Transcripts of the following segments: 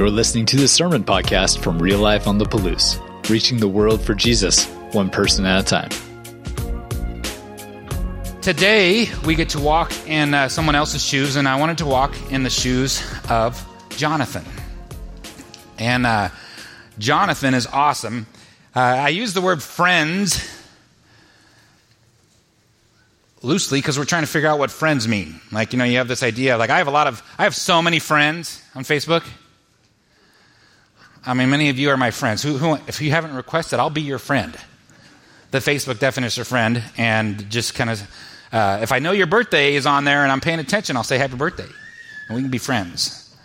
You're listening to the Sermon Podcast from Real Life on the Palouse, reaching the world for Jesus, one person at a time. Today, we get to walk in uh, someone else's shoes, and I wanted to walk in the shoes of Jonathan. And uh, Jonathan is awesome. Uh, I use the word friends loosely because we're trying to figure out what friends mean. Like, you know, you have this idea, like, I have a lot of, I have so many friends on Facebook. I mean, many of you are my friends. Who, who if you haven't requested, I'll be your friend. The Facebook definition of friend, and just kind of, uh, if I know your birthday is on there and I'm paying attention, I'll say happy birthday, and we can be friends.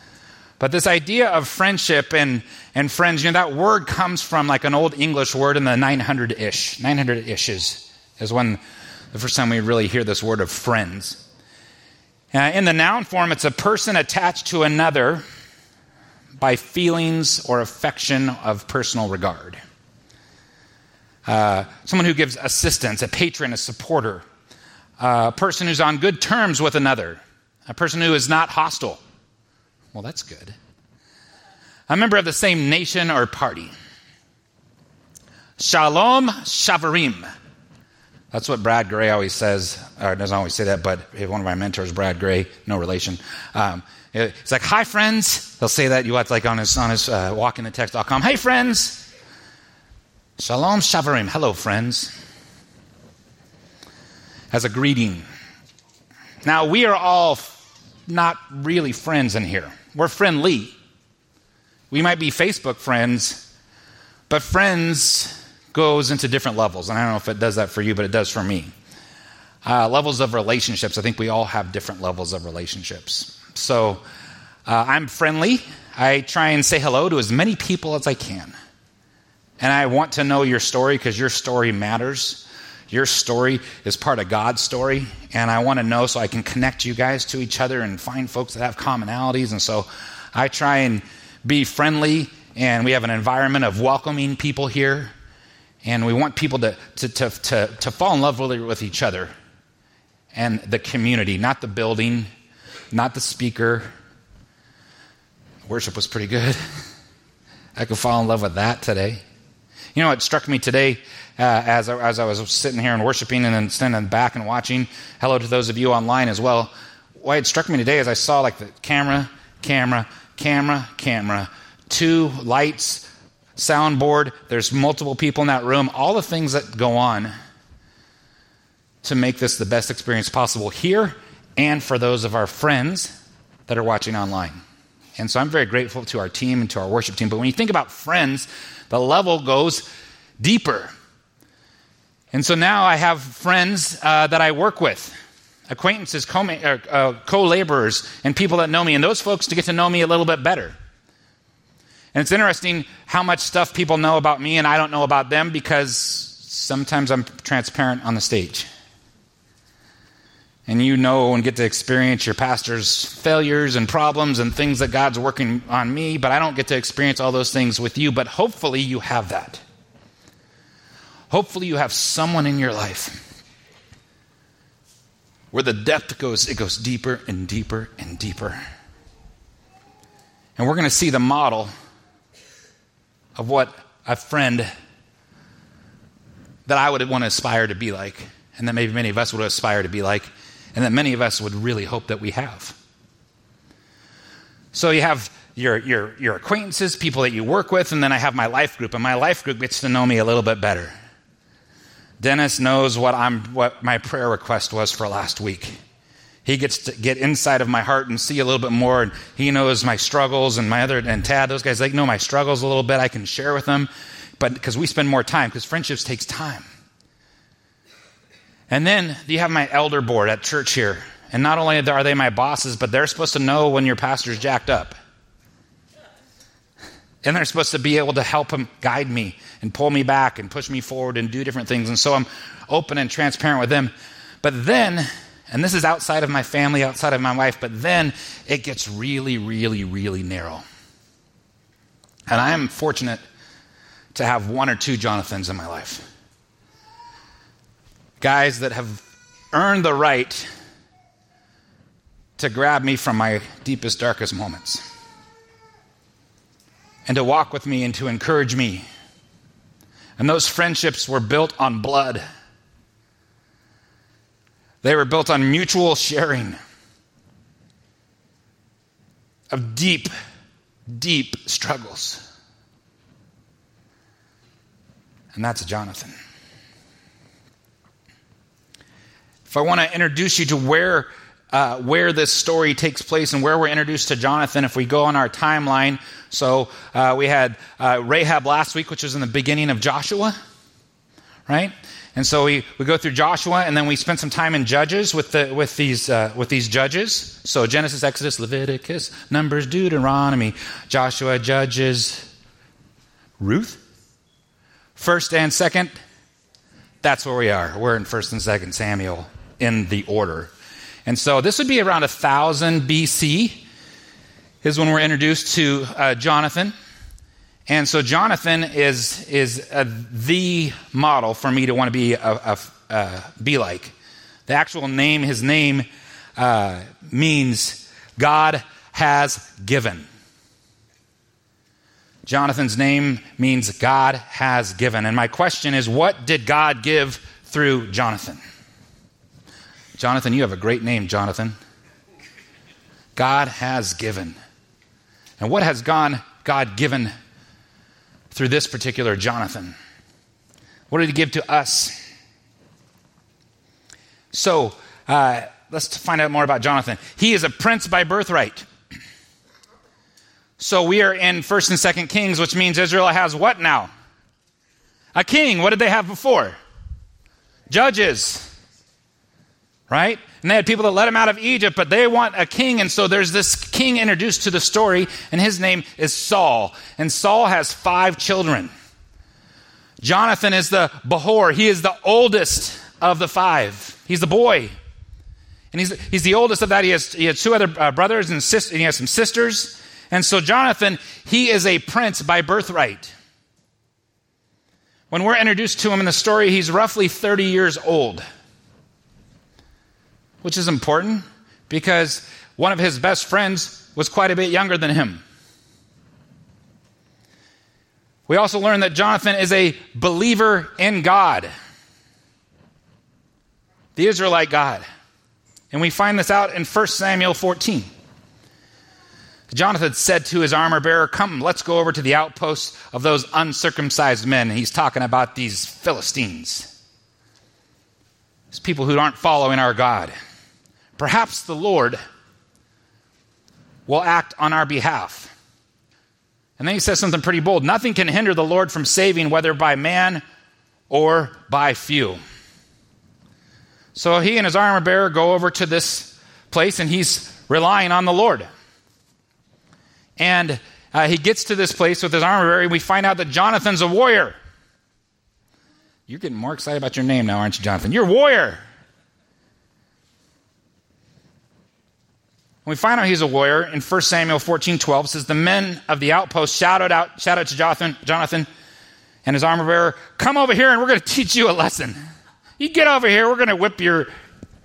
But this idea of friendship and, and friends, you know, that word comes from like an old English word in the 900 ish. 900 ish is, is when the first time we really hear this word of friends. Uh, in the noun form, it's a person attached to another by feelings or affection of personal regard. Uh, someone who gives assistance, a patron, a supporter, a person who's on good terms with another, a person who is not hostile. Well, that's good. A member of the same nation or party. Shalom Chaverim. That's what Brad Gray always says, or doesn't always say that, but one of my mentors, Brad Gray, no relation. Um, it's like, hi, friends. They'll say that you watch like on his, on his uh, walkinthetext.com. Hey, friends. Shalom Chaverim. Hello, friends. As a greeting. Now, we are all not really friends in here. We're friendly. We might be Facebook friends, but friends goes into different levels. And I don't know if it does that for you, but it does for me. Uh, levels of relationships. I think we all have different levels of relationships. So uh, I'm friendly. I try and say hello to as many people as I can. And I want to know your story because your story matters. Your story is part of God's story. And I want to know so I can connect you guys to each other and find folks that have commonalities. And so I try and be friendly. And we have an environment of welcoming people here. And we want people to, to, to, to, to fall in love with, with each other and the community, not the building, not the speaker. Worship was pretty good. I could fall in love with that today. You know, it struck me today uh, as, I, as I was sitting here and worshiping and then standing back and watching. Hello to those of you online as well. Why it struck me today is I saw like the camera, camera, camera, camera, two lights, soundboard. There's multiple people in that room. All the things that go on to make this the best experience possible here and for those of our friends that are watching online. And so I'm very grateful to our team and to our worship team. But when you think about friends, the level goes deeper. And so now I have friends uh, that I work with, acquaintances, uh, co laborers, and people that know me, and those folks to get to know me a little bit better. And it's interesting how much stuff people know about me and I don't know about them because sometimes I'm transparent on the stage and you know and get to experience your pastor's failures and problems and things that God's working on me, but I don't get to experience all those things with you. But hopefully, you have that. Hopefully, you have someone in your life where the depth goes, it goes deeper and deeper and deeper. And we're going to see the model of what a friend that I would want to aspire to be like, and that maybe many of us would aspire to be like and that many of us would really hope that we have. So you have your, your, your acquaintances, people that you work with, and then I have my life group, and my life group gets to know me a little bit better. Dennis knows what, I'm, what my prayer request was for last week. He gets to get inside of my heart and see a little bit more, and he knows my struggles, and my other, and Tad, those guys, they know my struggles a little bit. I can share with them, but because we spend more time, because friendships takes time. And then you have my elder board at church here. And not only are they my bosses, but they're supposed to know when your pastor's jacked up. And they're supposed to be able to help him guide me and pull me back and push me forward and do different things. And so I'm open and transparent with them. But then, and this is outside of my family, outside of my wife, but then it gets really, really, really narrow. And I am fortunate to have one or two Jonathans in my life guys that have earned the right to grab me from my deepest, darkest moments. and to walk with me and to encourage me. And those friendships were built on blood. They were built on mutual sharing of deep, deep struggles. And that's Jonathan. If I want to introduce you to where, uh, where this story takes place and where we're introduced to Jonathan, if we go on our timeline, so uh, we had uh, Rahab last week, which was in the beginning of Joshua, right? And so we, we go through Joshua, and then we spend some time in Judges with, the, with, these, uh, with these judges. So Genesis, Exodus, Leviticus, Numbers, Deuteronomy, Joshua, Judges, Ruth? First and second, that's where we are. We're in first and second Samuel in the order. And so this would be around 1000 BC, is when we're introduced to uh, Jonathan. And so Jonathan is, is uh, the model for me to want to be, a, a, uh, be like. The actual name, his name uh, means God has given. Jonathan's name means God has given. And my question is what did God give through Jonathan? Jonathan, you have a great name, Jonathan. God has given. And what has God, God given through this particular Jonathan? What did he give to us? So, uh, let's find out more about Jonathan. He is a prince by birthright. So we are in 1st and 2nd Kings, which means Israel has what now? A king. What did they have before? Judges right? And they had people that let him out of Egypt, but they want a king. And so there's this king introduced to the story, and his name is Saul. And Saul has five children. Jonathan is the Behor, he is the oldest of the five. He's the boy. And he's, he's the oldest of that. He has, he has two other uh, brothers and, sis- and he has some sisters. And so Jonathan, he is a prince by birthright. When we're introduced to him in the story, he's roughly 30 years old which is important because one of his best friends was quite a bit younger than him. We also learn that Jonathan is a believer in God, the Israelite God. And we find this out in 1 Samuel 14. Jonathan said to his armor bearer, Come, let's go over to the outposts of those uncircumcised men. He's talking about these Philistines, these people who aren't following our God. Perhaps the Lord will act on our behalf. And then he says something pretty bold Nothing can hinder the Lord from saving, whether by man or by few. So he and his armor bearer go over to this place, and he's relying on the Lord. And uh, he gets to this place with his armor bearer, and we find out that Jonathan's a warrior. You're getting more excited about your name now, aren't you, Jonathan? You're a warrior. We find out he's a warrior in 1 Samuel 14 12 says, The men of the outpost shouted out, shouted to Jonathan, Jonathan and his armor bearer, Come over here and we're going to teach you a lesson. You get over here, we're going to whip your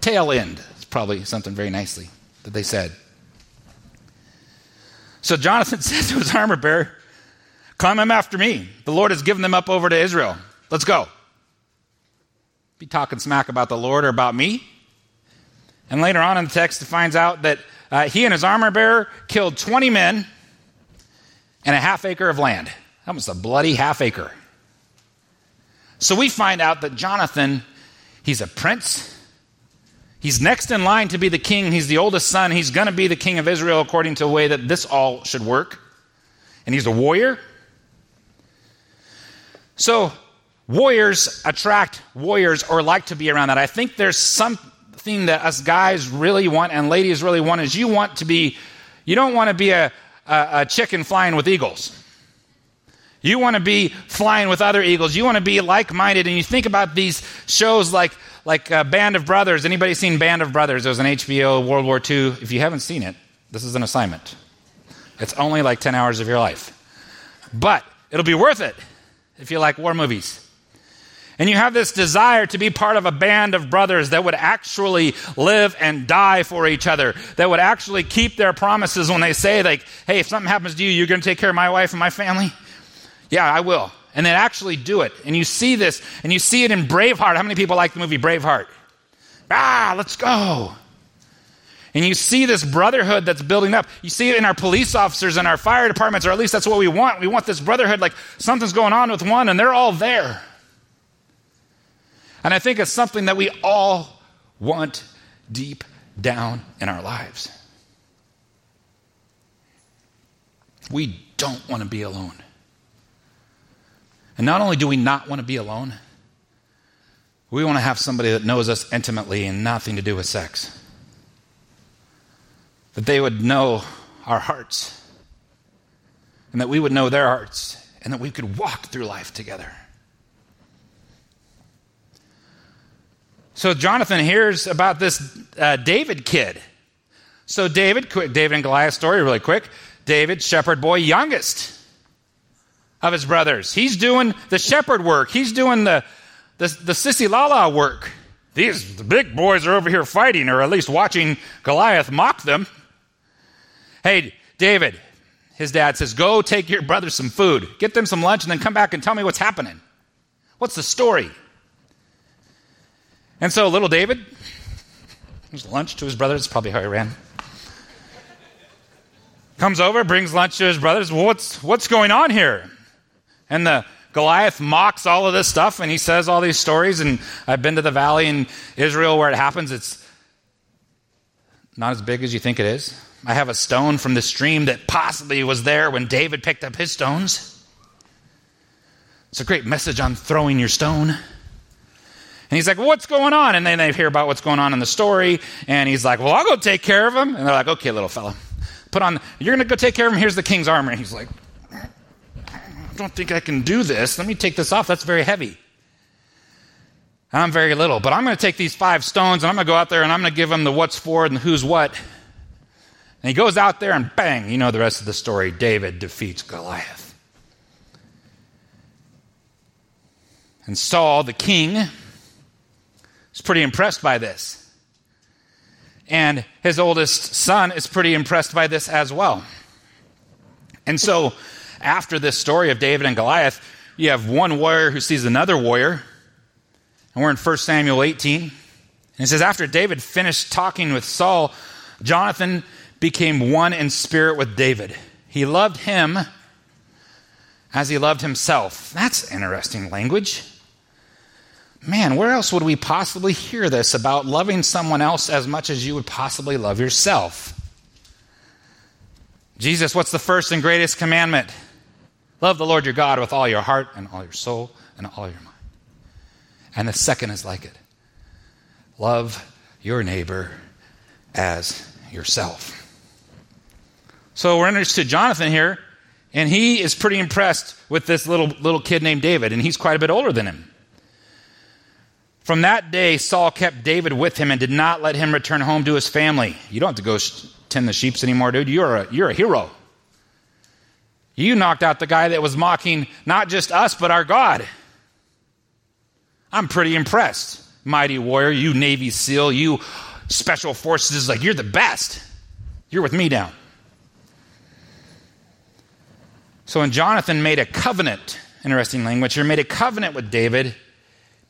tail end. It's probably something very nicely that they said. So Jonathan said to his armor bearer, Come him after me. The Lord has given them up over to Israel. Let's go. Be talking smack about the Lord or about me. And later on in the text, it finds out that uh, he and his armor bearer killed 20 men and a half acre of land. That was a bloody half acre. So we find out that Jonathan, he's a prince. He's next in line to be the king. He's the oldest son. He's going to be the king of Israel according to the way that this all should work. And he's a warrior. So, warriors attract warriors or like to be around that. I think there's some thing that us guys really want and ladies really want is you want to be, you don't want to be a, a, a chicken flying with eagles. You want to be flying with other eagles. You want to be like-minded. And you think about these shows like like uh, Band of Brothers. Anybody seen Band of Brothers? It was an HBO World War II. If you haven't seen it, this is an assignment. It's only like 10 hours of your life. But it'll be worth it if you like war movies. And you have this desire to be part of a band of brothers that would actually live and die for each other, that would actually keep their promises when they say, like, hey, if something happens to you, you're going to take care of my wife and my family? Yeah, I will. And then actually do it. And you see this, and you see it in Braveheart. How many people like the movie Braveheart? Ah, let's go. And you see this brotherhood that's building up. You see it in our police officers and our fire departments, or at least that's what we want. We want this brotherhood like something's going on with one, and they're all there. And I think it's something that we all want deep down in our lives. We don't want to be alone. And not only do we not want to be alone, we want to have somebody that knows us intimately and nothing to do with sex. That they would know our hearts, and that we would know their hearts, and that we could walk through life together. So Jonathan hears about this uh, David kid. So David, quick, David and Goliath story, really quick. David, shepherd boy, youngest of his brothers. He's doing the shepherd work. He's doing the the, the sissy lala work. These the big boys are over here fighting, or at least watching Goliath mock them. Hey, David, his dad says, Go take your brothers some food, get them some lunch, and then come back and tell me what's happening. What's the story? And so little David gives lunch to his brothers. Probably how he ran. Comes over, brings lunch to his brothers. Well, what's, what's going on here? And the Goliath mocks all of this stuff and he says all these stories. And I've been to the valley in Israel where it happens. It's not as big as you think it is. I have a stone from the stream that possibly was there when David picked up his stones. It's a great message on throwing your stone. And he's like, What's going on? And then they hear about what's going on in the story. And he's like, Well, I'll go take care of him. And they're like, Okay, little fella. Put on, you're going to go take care of him. Here's the king's armor. And he's like, I don't think I can do this. Let me take this off. That's very heavy. I'm very little, but I'm going to take these five stones and I'm going to go out there and I'm going to give him the what's for and the who's what. And he goes out there and bang, you know the rest of the story. David defeats Goliath. And Saul, the king, is pretty impressed by this. And his oldest son is pretty impressed by this as well. And so, after this story of David and Goliath, you have one warrior who sees another warrior. And we're in 1 Samuel 18. And it says, After David finished talking with Saul, Jonathan became one in spirit with David. He loved him as he loved himself. That's interesting language man, where else would we possibly hear this about loving someone else as much as you would possibly love yourself? Jesus, what's the first and greatest commandment? Love the Lord your God with all your heart and all your soul and all your mind. And the second is like it love your neighbor as yourself. So we're introduced to Jonathan here, and he is pretty impressed with this little, little kid named David, and he's quite a bit older than him. From that day, Saul kept David with him and did not let him return home to his family. You don't have to go tend the sheep anymore, dude. You're a, you're a hero. You knocked out the guy that was mocking not just us, but our God. I'm pretty impressed. Mighty warrior, you Navy SEAL, you special forces, like you're the best. You're with me down. So when Jonathan made a covenant, interesting language here, made a covenant with David,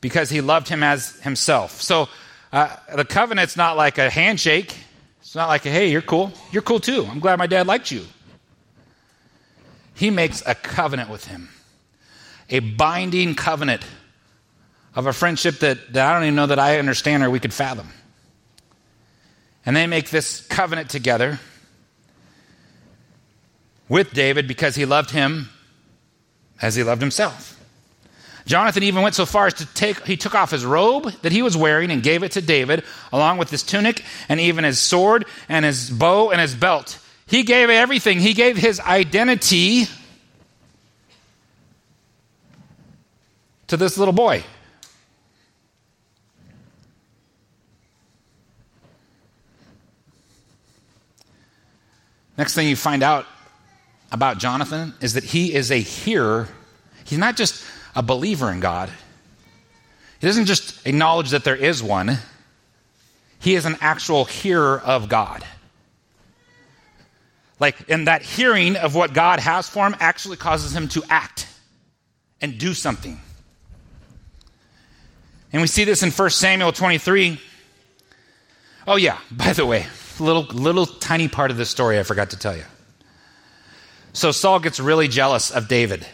because he loved him as himself. So uh, the covenant's not like a handshake. It's not like, hey, you're cool. You're cool too. I'm glad my dad liked you. He makes a covenant with him, a binding covenant of a friendship that, that I don't even know that I understand or we could fathom. And they make this covenant together with David because he loved him as he loved himself. Jonathan even went so far as to take, he took off his robe that he was wearing and gave it to David, along with his tunic and even his sword and his bow and his belt. He gave everything. He gave his identity to this little boy. Next thing you find out about Jonathan is that he is a hearer. He's not just a believer in God, He doesn't just acknowledge that there is one, he is an actual hearer of God. Like, in that hearing of what God has for him actually causes him to act and do something. And we see this in 1 Samuel 23. Oh, yeah, by the way, little, little tiny part of this story I forgot to tell you. So Saul gets really jealous of David.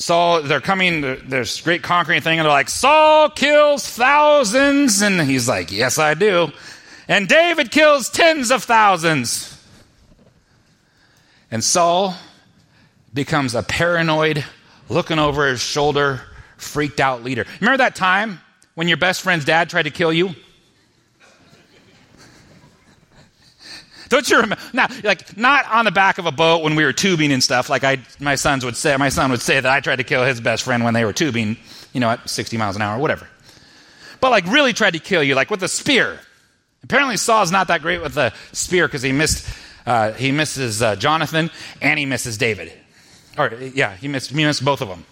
Saul, they're coming, there's great conquering thing, and they're like, Saul kills thousands. And he's like, Yes, I do. And David kills tens of thousands. And Saul becomes a paranoid, looking over his shoulder, freaked out leader. Remember that time when your best friend's dad tried to kill you? Don't you remember? Now, like not on the back of a boat when we were tubing and stuff. Like I, my sons would say, my son would say that I tried to kill his best friend when they were tubing, you know, at 60 miles an hour, whatever. But like really tried to kill you, like with a spear. Apparently, Saul's not that great with a spear because he missed, uh, he misses uh, Jonathan and he misses David. Or yeah, he missed, he missed both of them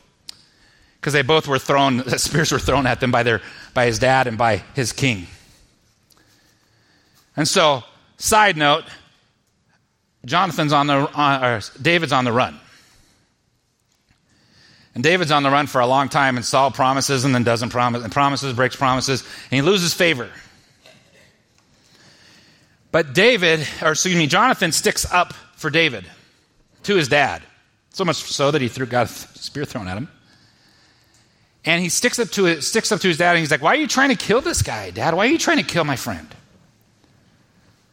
because they both were thrown. The spears were thrown at them by their, by his dad and by his king. And so Side note Jonathan's on the, uh, David's on the run. And David's on the run for a long time, and Saul promises and then doesn't promise, and promises, breaks promises, and he loses favor. But David, or excuse me, Jonathan sticks up for David to his dad. So much so that he threw, got a spear thrown at him. And he sticks up to sticks up to his dad, and he's like, Why are you trying to kill this guy, Dad? Why are you trying to kill my friend?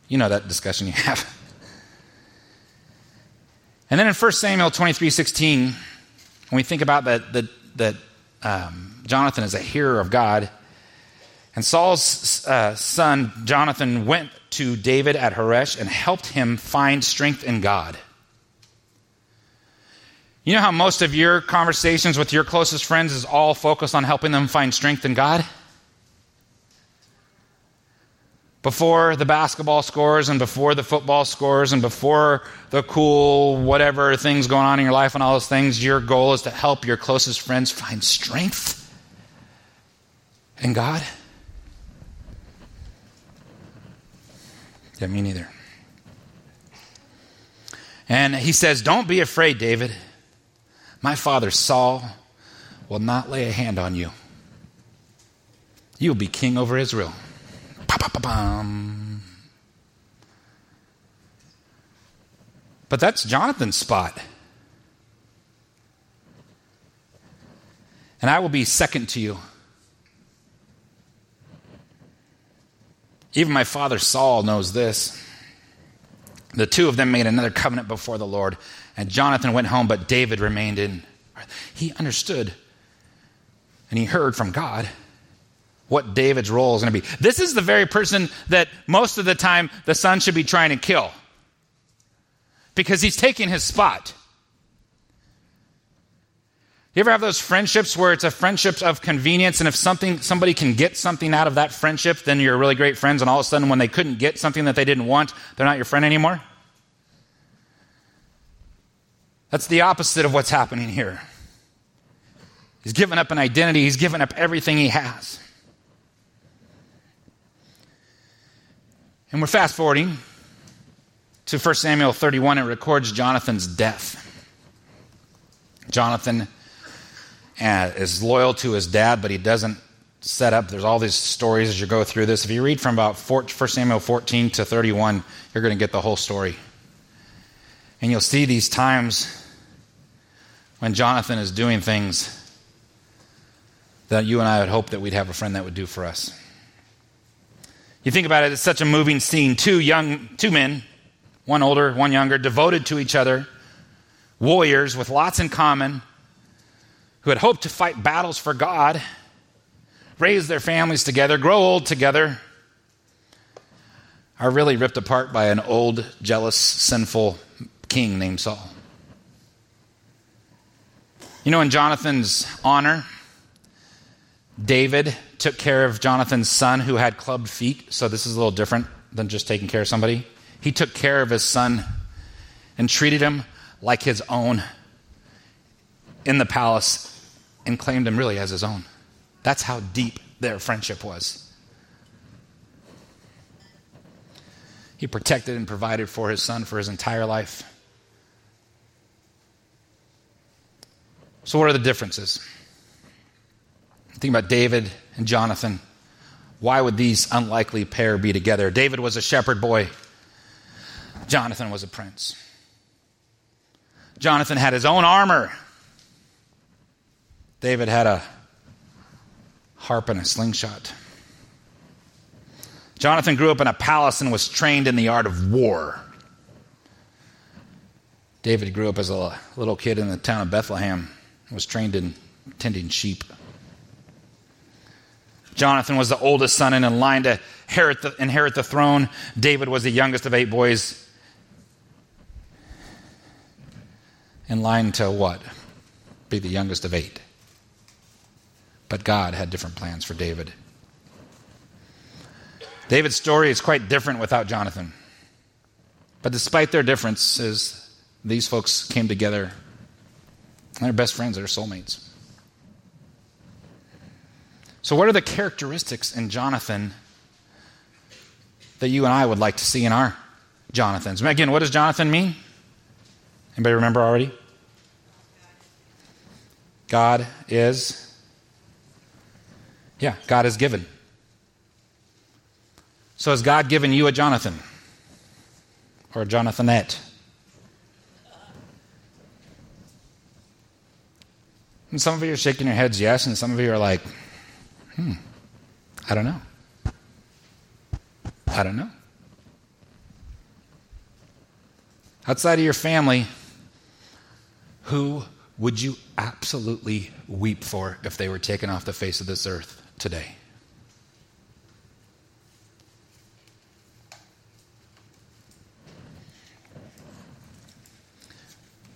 You know that discussion you have. And then in 1 Samuel 23 16, when we think about that, that, that um, Jonathan is a hearer of God, and Saul's uh, son Jonathan went to David at Horesh and helped him find strength in God. You know how most of your conversations with your closest friends is all focused on helping them find strength in God? Before the basketball scores and before the football scores and before the cool whatever things going on in your life and all those things, your goal is to help your closest friends find strength in God? Yeah, me neither. And he says, Don't be afraid, David. My father Saul will not lay a hand on you. You will be king over Israel. But that's Jonathan's spot. And I will be second to you. Even my father Saul knows this. The two of them made another covenant before the Lord, and Jonathan went home, but David remained in. He understood and he heard from God what David's role is going to be. This is the very person that most of the time the son should be trying to kill because he's taking his spot. You ever have those friendships where it's a friendship of convenience, and if something somebody can get something out of that friendship, then you're really great friends, and all of a sudden, when they couldn't get something that they didn't want, they're not your friend anymore? That's the opposite of what's happening here. He's given up an identity, he's given up everything he has. And we're fast forwarding to 1 Samuel 31. It records Jonathan's death. Jonathan uh, is loyal to his dad, but he doesn't set up. There's all these stories as you go through this. If you read from about 1 Samuel 14 to 31, you're going to get the whole story. And you'll see these times when Jonathan is doing things that you and I would hope that we'd have a friend that would do for us. You think about it, it's such a moving scene. Two young, two men, one older, one younger, devoted to each other, warriors with lots in common, who had hoped to fight battles for God, raise their families together, grow old together, are really ripped apart by an old, jealous, sinful king named Saul. You know, in Jonathan's honor, David took care of Jonathan's son who had clubbed feet, so this is a little different than just taking care of somebody. He took care of his son and treated him like his own in the palace and claimed him really as his own. That's how deep their friendship was. He protected and provided for his son for his entire life. So, what are the differences? Think about David and Jonathan. Why would these unlikely pair be together? David was a shepherd boy, Jonathan was a prince. Jonathan had his own armor. David had a harp and a slingshot. Jonathan grew up in a palace and was trained in the art of war. David grew up as a little kid in the town of Bethlehem and was trained in tending sheep. Jonathan was the oldest son and in line to inherit the, inherit the throne. David was the youngest of eight boys. In line to what? Be the youngest of eight. But God had different plans for David. David's story is quite different without Jonathan. But despite their differences, these folks came together. They're best friends, they're soulmates. So, what are the characteristics in Jonathan that you and I would like to see in our Jonathans? Again, what does Jonathan mean? Anybody remember already? God is. Yeah, God is given. So has God given you a Jonathan? Or a Jonathanette? And some of you are shaking your heads yes, and some of you are like, hmm, I don't know. I don't know. Outside of your family, who would you absolutely weep for if they were taken off the face of this earth today?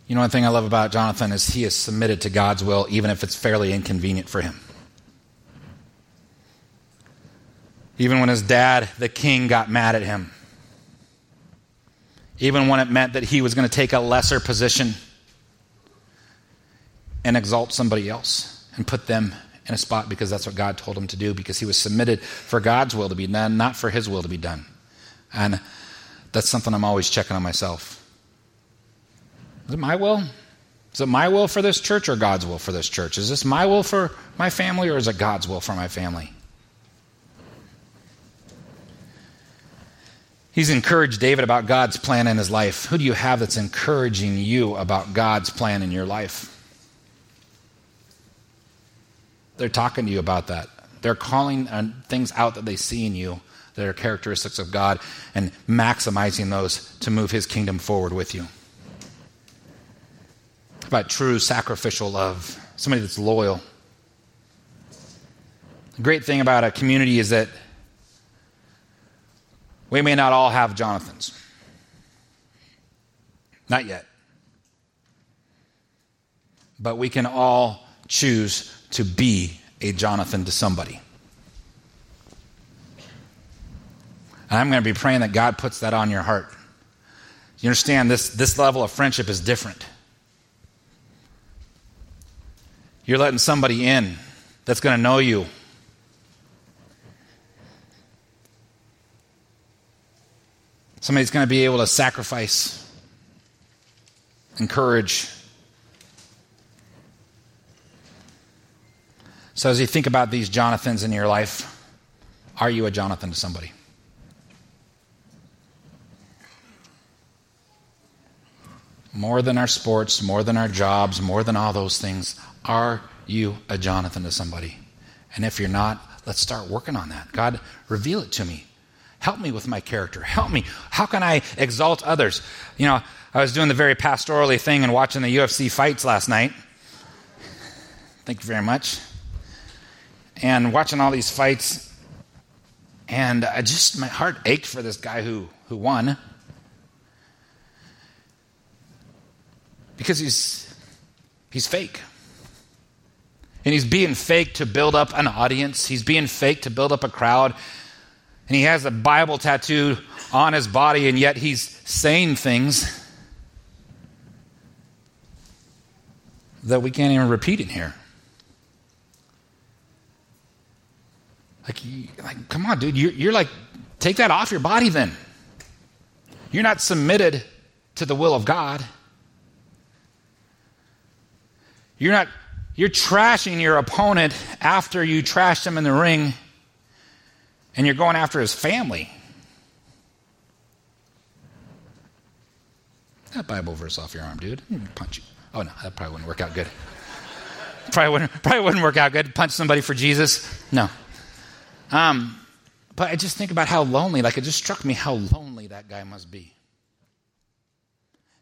You know, one thing I love about Jonathan is he is submitted to God's will, even if it's fairly inconvenient for him. Even when his dad, the king, got mad at him. Even when it meant that he was going to take a lesser position and exalt somebody else and put them in a spot because that's what God told him to do, because he was submitted for God's will to be done, not for his will to be done. And that's something I'm always checking on myself. Is it my will? Is it my will for this church or God's will for this church? Is this my will for my family or is it God's will for my family? He's encouraged David about God's plan in his life. Who do you have that's encouraging you about God's plan in your life? They're talking to you about that. They're calling uh, things out that they see in you that are characteristics of God and maximizing those to move his kingdom forward with you about true sacrificial love, somebody that's loyal. The great thing about a community is that we may not all have Jonathans. Not yet. But we can all choose to be a Jonathan to somebody. And I'm going to be praying that God puts that on your heart. You understand this, this level of friendship is different. You're letting somebody in that's going to know you. Somebody's going to be able to sacrifice, encourage. So, as you think about these Jonathans in your life, are you a Jonathan to somebody? More than our sports, more than our jobs, more than all those things, are you a Jonathan to somebody? And if you're not, let's start working on that. God, reveal it to me. Help me with my character. Help me. How can I exalt others? You know, I was doing the very pastorally thing and watching the UFC fights last night. Thank you very much. And watching all these fights, and I just, my heart ached for this guy who, who won. Because he's, he's fake. And he's being fake to build up an audience. He's being fake to build up a crowd. And he has a Bible tattoo on his body, and yet he's saying things that we can't even repeat in here. Like, like come on, dude. You're, you're like, take that off your body then. You're not submitted to the will of God. You're not, you're trashing your opponent after you trashed him in the ring, and you're going after his family. That Bible verse off your arm, dude. Punch you. Oh no, that probably wouldn't work out good. probably wouldn't, probably wouldn't work out good. Punch somebody for Jesus. No. Um, but I just think about how lonely, like it just struck me how lonely that guy must be.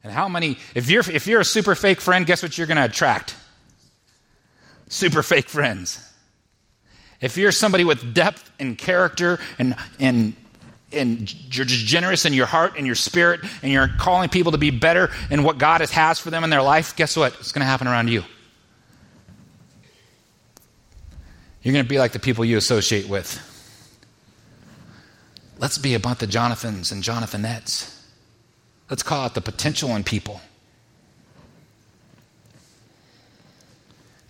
And how many, if you're, if you're a super fake friend, guess what you're going to attract? Super fake friends. If you're somebody with depth and character and, and, and you're just generous in your heart and your spirit and you're calling people to be better in what God has for them in their life, guess what? It's going to happen around you. You're going to be like the people you associate with. Let's be about the Jonathans and Jonathanettes. Let's call out the potential in people.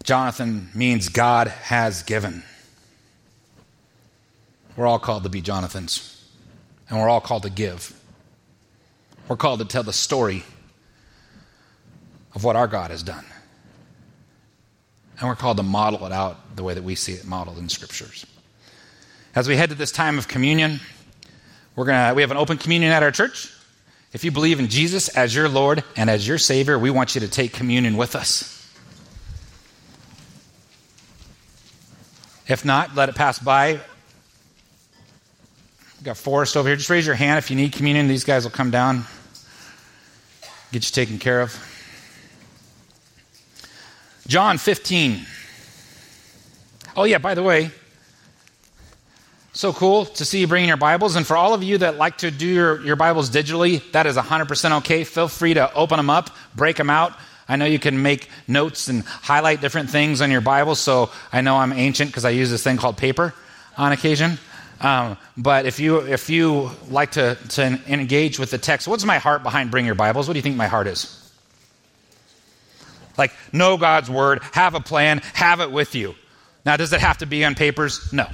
Jonathan means God has given. We're all called to be Jonathans, and we're all called to give. We're called to tell the story of what our God has done. And we're called to model it out the way that we see it modeled in scriptures. As we head to this time of communion, we're gonna, we have an open communion at our church. If you believe in Jesus as your Lord and as your Savior, we want you to take communion with us. If not, let it pass by. Got Forrest over here. Just raise your hand if you need communion. These guys will come down, get you taken care of. John 15. Oh, yeah, by the way, so cool to see you bringing your Bibles. And for all of you that like to do your, your Bibles digitally, that is 100% okay. Feel free to open them up, break them out. I know you can make notes and highlight different things on your Bible. So I know I'm ancient because I use this thing called paper on occasion. Um, but if you if you like to, to engage with the text, what's my heart behind bring your Bibles? What do you think my heart is? Like, know God's word, have a plan, have it with you. Now, does it have to be on papers? No.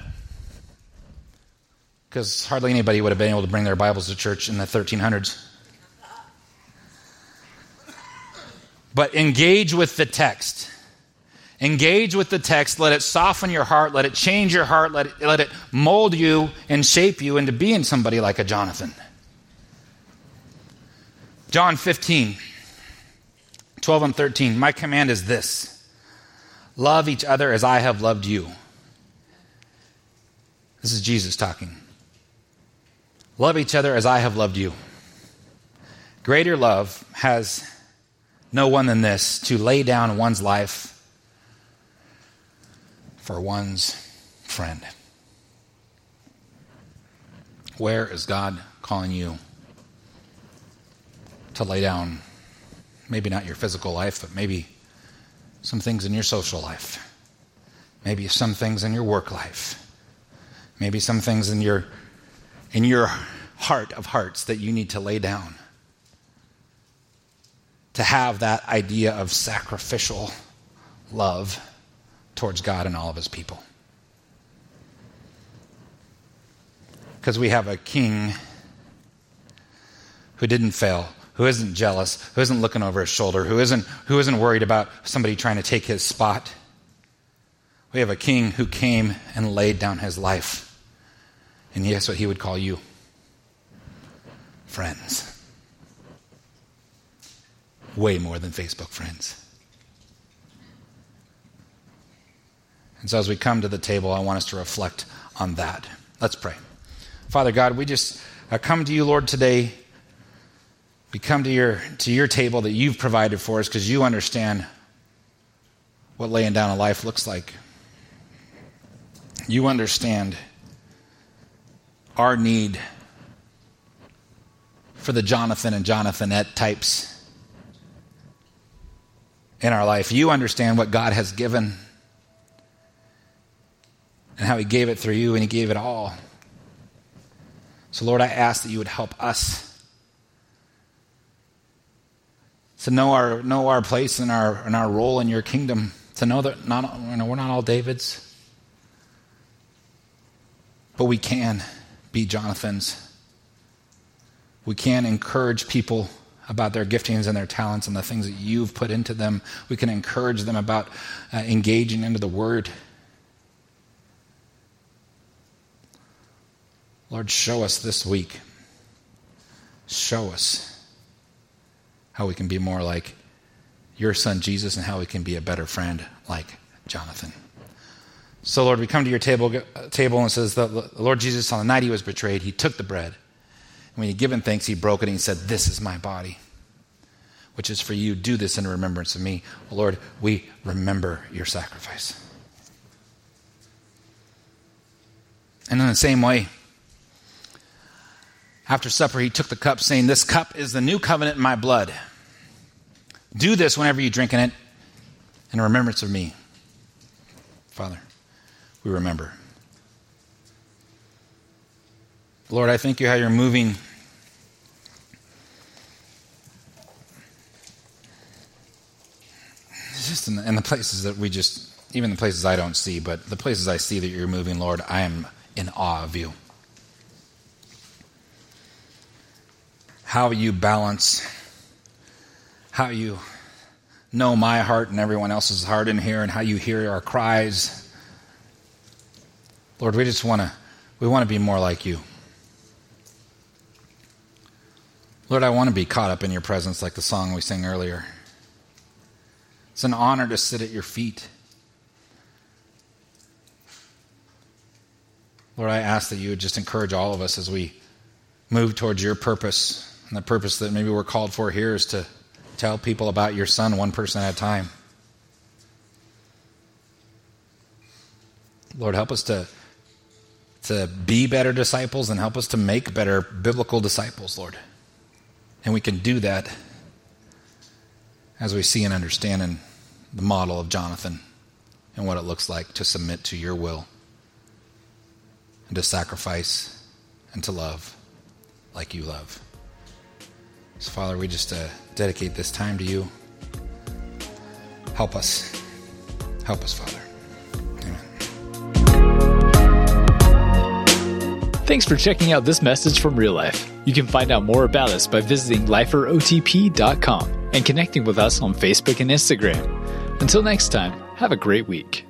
Because hardly anybody would have been able to bring their Bibles to church in the 1300s. But engage with the text. Engage with the text. Let it soften your heart. Let it change your heart. Let it, let it mold you and shape you into being somebody like a Jonathan. John 15. 12 and 13. My command is this love each other as I have loved you. This is Jesus talking. Love each other as I have loved you. Greater love has no one than this to lay down one's life for one's friend. Where is God calling you to lay down Maybe not your physical life, but maybe some things in your social life. Maybe some things in your work life. Maybe some things in your in your heart of hearts that you need to lay down. To have that idea of sacrificial love towards God and all of his people. Because we have a king who didn't fail, who isn't jealous, who isn't looking over his shoulder, who isn't, who isn't worried about somebody trying to take his spot. We have a king who came and laid down his life. And guess what he would call you? Friends. Way more than Facebook friends. And so as we come to the table, I want us to reflect on that. Let's pray. Father God, we just uh, come to you, Lord, today we come to your, to your table that you've provided for us because you understand what laying down a life looks like. You understand our need for the Jonathan and Jonathanette types in our life. You understand what God has given and how He gave it through you, and He gave it all. So, Lord, I ask that you would help us to know our, know our place and our, and our role in your kingdom, to know that not, you know, we're not all Davids. But we can be Jonathans. We can encourage people about their giftings and their talents and the things that you've put into them. We can encourage them about uh, engaging into the Word. Lord, show us this week. Show us how we can be more like your son Jesus and how we can be a better friend like Jonathan. So, Lord, we come to your table, uh, table and says, the Lord Jesus, on the night he was betrayed, he took the bread. And when he given thanks, he broke it and he said, This is my body which is for you. Do this in remembrance of me. Lord, we remember your sacrifice. And in the same way, after supper, he took the cup, saying, This cup is the new covenant in my blood. Do this whenever you drink in it in remembrance of me. Father, we remember. Lord, I thank you how you're moving just in the, in the places that we just, even the places I don't see, but the places I see that you're moving, Lord, I am in awe of you. How you balance, how you know my heart and everyone else's heart in here, and how you hear our cries. Lord, we just want to we want to be more like you. Lord, I want to be caught up in your presence like the song we sang earlier. It's an honor to sit at your feet. Lord, I ask that you would just encourage all of us as we move towards your purpose. And the purpose that maybe we're called for here is to tell people about your son one person at a time. Lord, help us to, to be better disciples and help us to make better biblical disciples, Lord. And we can do that as we see and understand in the model of Jonathan and what it looks like to submit to your will and to sacrifice and to love like you love. So, Father, we just uh, dedicate this time to you. Help us. Help us, Father. Thanks for checking out this message from Real Life. You can find out more about us by visiting liferotp.com and connecting with us on Facebook and Instagram. Until next time, have a great week.